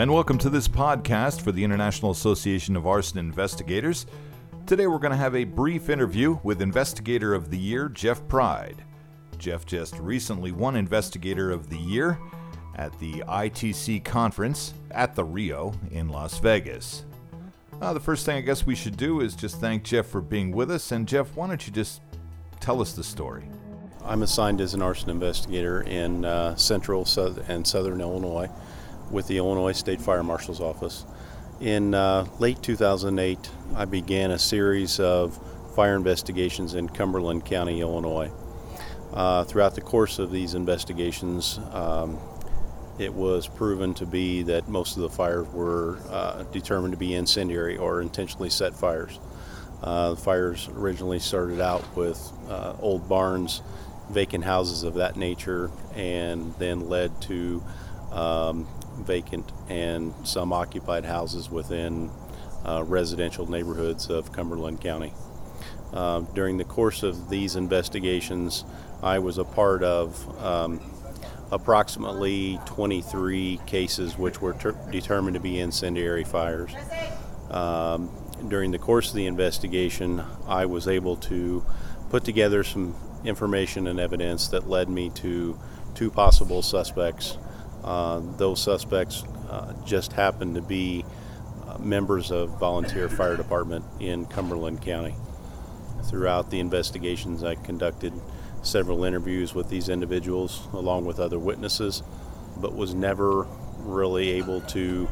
and welcome to this podcast for the International Association of Arson Investigators. Today we're going to have a brief interview with Investigator of the Year, Jeff Pride. Jeff just recently won Investigator of the Year at the ITC conference at the Rio in Las Vegas. Uh, the first thing I guess we should do is just thank Jeff for being with us. And Jeff, why don't you just tell us the story? I'm assigned as an arson investigator in uh, central and southern Illinois with the Illinois State Fire Marshal's Office. In uh, late 2008, I began a series of fire investigations in Cumberland County, Illinois. Uh, throughout the course of these investigations, um, it was proven to be that most of the fires were uh, determined to be incendiary or intentionally set fires. Uh, the fires originally started out with uh, old barns, vacant houses of that nature, and then led to um, vacant and some occupied houses within uh, residential neighborhoods of Cumberland County. Uh, during the course of these investigations, I was a part of um, approximately 23 cases which were ter- determined to be incendiary fires. Um, during the course of the investigation, I was able to put together some information and evidence that led me to two possible suspects. Uh, those suspects uh, just happened to be uh, members of volunteer fire department in Cumberland County. Throughout the investigations I conducted, several interviews with these individuals along with other witnesses, but was never really able to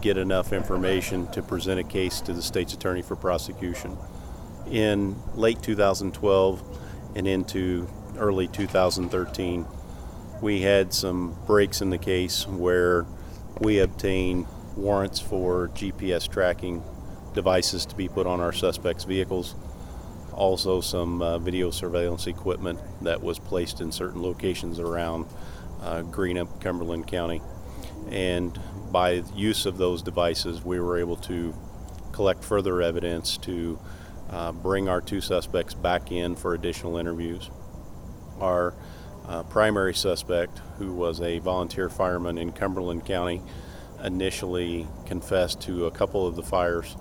get enough information to present a case to the state's attorney for prosecution. In late 2012 and into early 2013, we had some breaks in the case where we obtained warrants for GPS tracking devices to be put on our suspects' vehicles also some uh, video surveillance equipment that was placed in certain locations around uh, Greenup, Cumberland County. And by use of those devices, we were able to collect further evidence to uh, bring our two suspects back in for additional interviews. Our uh, primary suspect, who was a volunteer fireman in Cumberland County, initially confessed to a couple of the fires,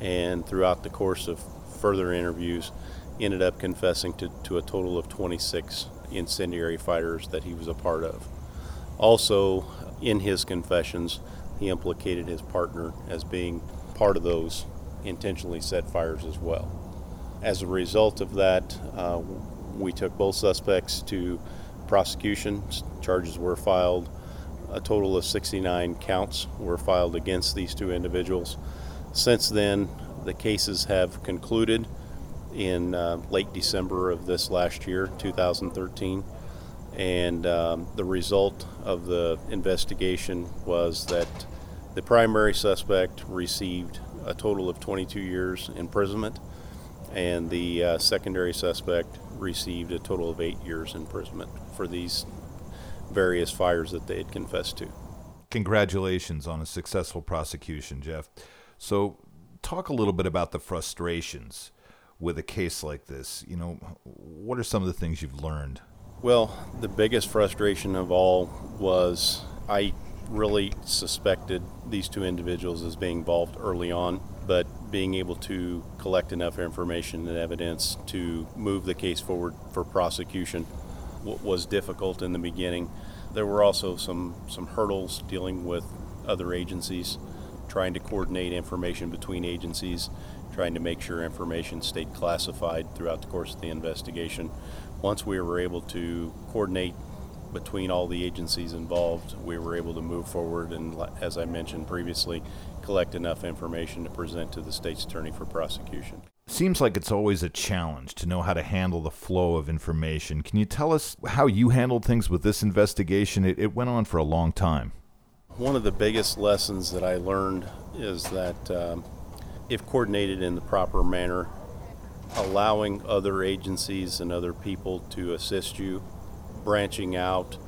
and throughout the course of further interviews, ended up confessing to, to a total of 26 incendiary fires that he was a part of. Also, in his confessions, he implicated his partner as being part of those intentionally set fires as well. As a result of that, uh, we took both suspects to prosecution. Charges were filed. A total of 69 counts were filed against these two individuals. Since then, the cases have concluded in uh, late December of this last year, 2013. And um, the result of the investigation was that the primary suspect received a total of 22 years imprisonment, and the uh, secondary suspect received a total of eight years imprisonment for these various fires that they had confessed to. Congratulations on a successful prosecution, Jeff. So, talk a little bit about the frustrations with a case like this. You know, what are some of the things you've learned? Well, the biggest frustration of all was I really suspected these two individuals as being involved early on, but being able to collect enough information and evidence to move the case forward for prosecution was difficult in the beginning. There were also some, some hurdles dealing with other agencies trying to coordinate information between agencies, trying to make sure information stayed classified throughout the course of the investigation. Once we were able to coordinate between all the agencies involved, we were able to move forward and, as I mentioned previously, collect enough information to present to the state's attorney for prosecution. Seems like it's always a challenge to know how to handle the flow of information. Can you tell us how you handled things with this investigation? It, it went on for a long time. One of the biggest lessons that I learned is that um, if coordinated in the proper manner, allowing other agencies and other people to assist you, branching out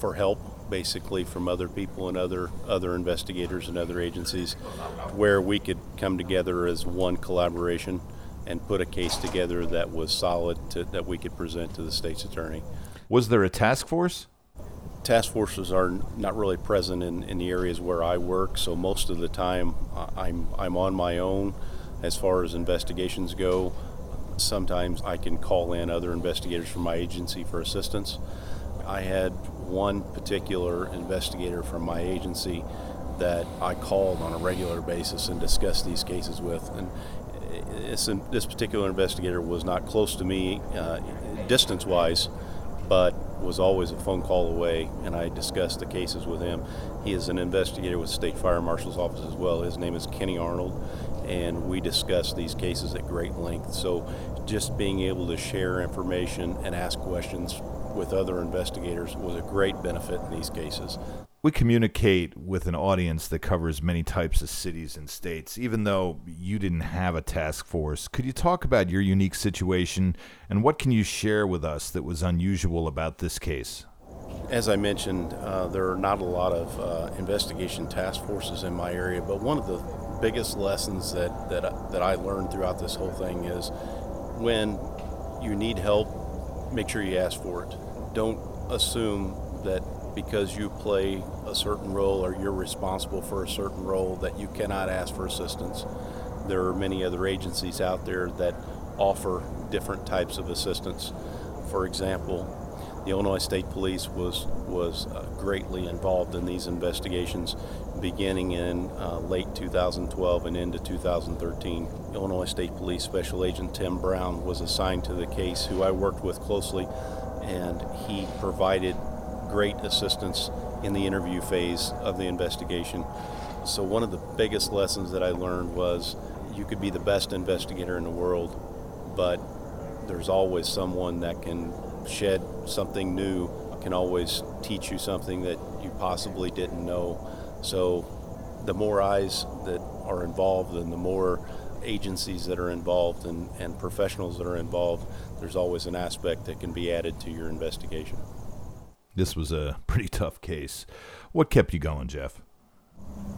for help basically from other people and other other investigators and other agencies where we could come together as one collaboration and put a case together that was solid to, that we could present to the state's attorney. Was there a task force? task forces are not really present in, in the areas where I work, so most of the time I'm, I'm on my own as far as investigations go. Sometimes I can call in other investigators from my agency for assistance. I had one particular investigator from my agency that I called on a regular basis and discussed these cases with. And this, this particular investigator was not close to me uh, distance wise, but was always a phone call away, and I discussed the cases with him. He is an investigator with State Fire Marshal's Office as well. His name is Kenny Arnold, and we discussed these cases at great length. So, just being able to share information and ask questions with other investigators was a great benefit in these cases. We communicate with an audience that covers many types of cities and states. Even though you didn't have a task force, could you talk about your unique situation and what can you share with us that was unusual about this case? As I mentioned, uh, there are not a lot of uh, investigation task forces in my area, but one of the biggest lessons that, that, that I learned throughout this whole thing is when you need help, make sure you ask for it. Don't assume that because you play a certain role or you're responsible for a certain role that you cannot ask for assistance. There are many other agencies out there that offer different types of assistance. For example, the Illinois State Police was was uh, greatly involved in these investigations, beginning in uh, late 2012 and into 2013. Illinois State Police Special Agent Tim Brown was assigned to the case, who I worked with closely, and he provided great assistance in the interview phase of the investigation. So, one of the biggest lessons that I learned was you could be the best investigator in the world, but there's always someone that can shed something new, can always teach you something that you possibly didn't know. So, the more eyes that are involved and the more agencies that are involved and, and professionals that are involved, there's always an aspect that can be added to your investigation. This was a pretty tough case. What kept you going, Jeff?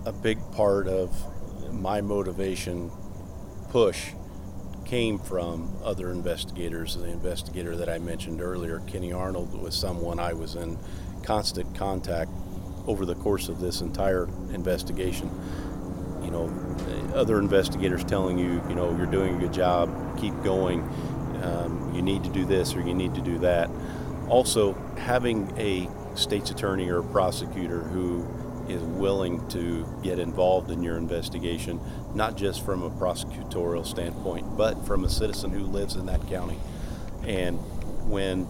A big part of my motivation push came from other investigators. The investigator that I mentioned earlier, Kenny Arnold, was someone I was in constant contact over the course of this entire investigation. You know, other investigators telling you, you know, you're doing a good job, keep going, um, you need to do this or you need to do that. Also, having a state's attorney or a prosecutor who is willing to get involved in your investigation, not just from a prosecutorial standpoint, but from a citizen who lives in that county. And when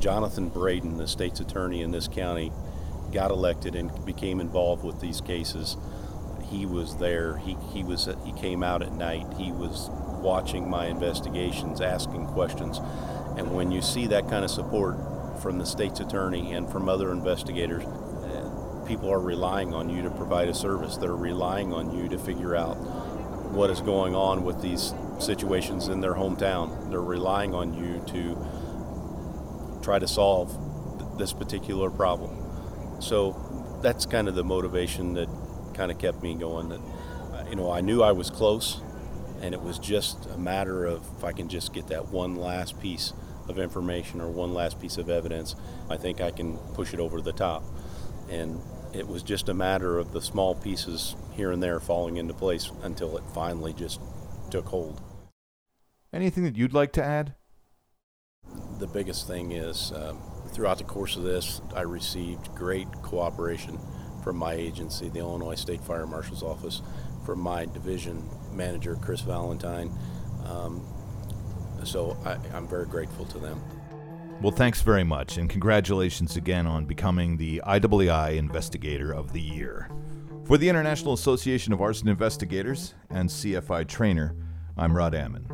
Jonathan Braden, the state's attorney in this county, got elected and became involved with these cases, he was there. He, he was he came out at night. He was watching my investigations, asking questions. And when you see that kind of support from the state's attorney and from other investigators. People are relying on you to provide a service. They're relying on you to figure out what is going on with these situations in their hometown. They're relying on you to try to solve this particular problem. So that's kind of the motivation that kind of kept me going. That uh, you know, I knew I was close, and it was just a matter of if I can just get that one last piece of information or one last piece of evidence, I think I can push it over the top. And it was just a matter of the small pieces here and there falling into place until it finally just took hold. Anything that you'd like to add? The biggest thing is um, throughout the course of this, I received great cooperation from my agency, the Illinois State Fire Marshal's Office, from my division manager, Chris Valentine. Um, so I, I'm very grateful to them. Well, thanks very much, and congratulations again on becoming the IAAI Investigator of the Year. For the International Association of Arson Investigators and CFI Trainer, I'm Rod Ammon.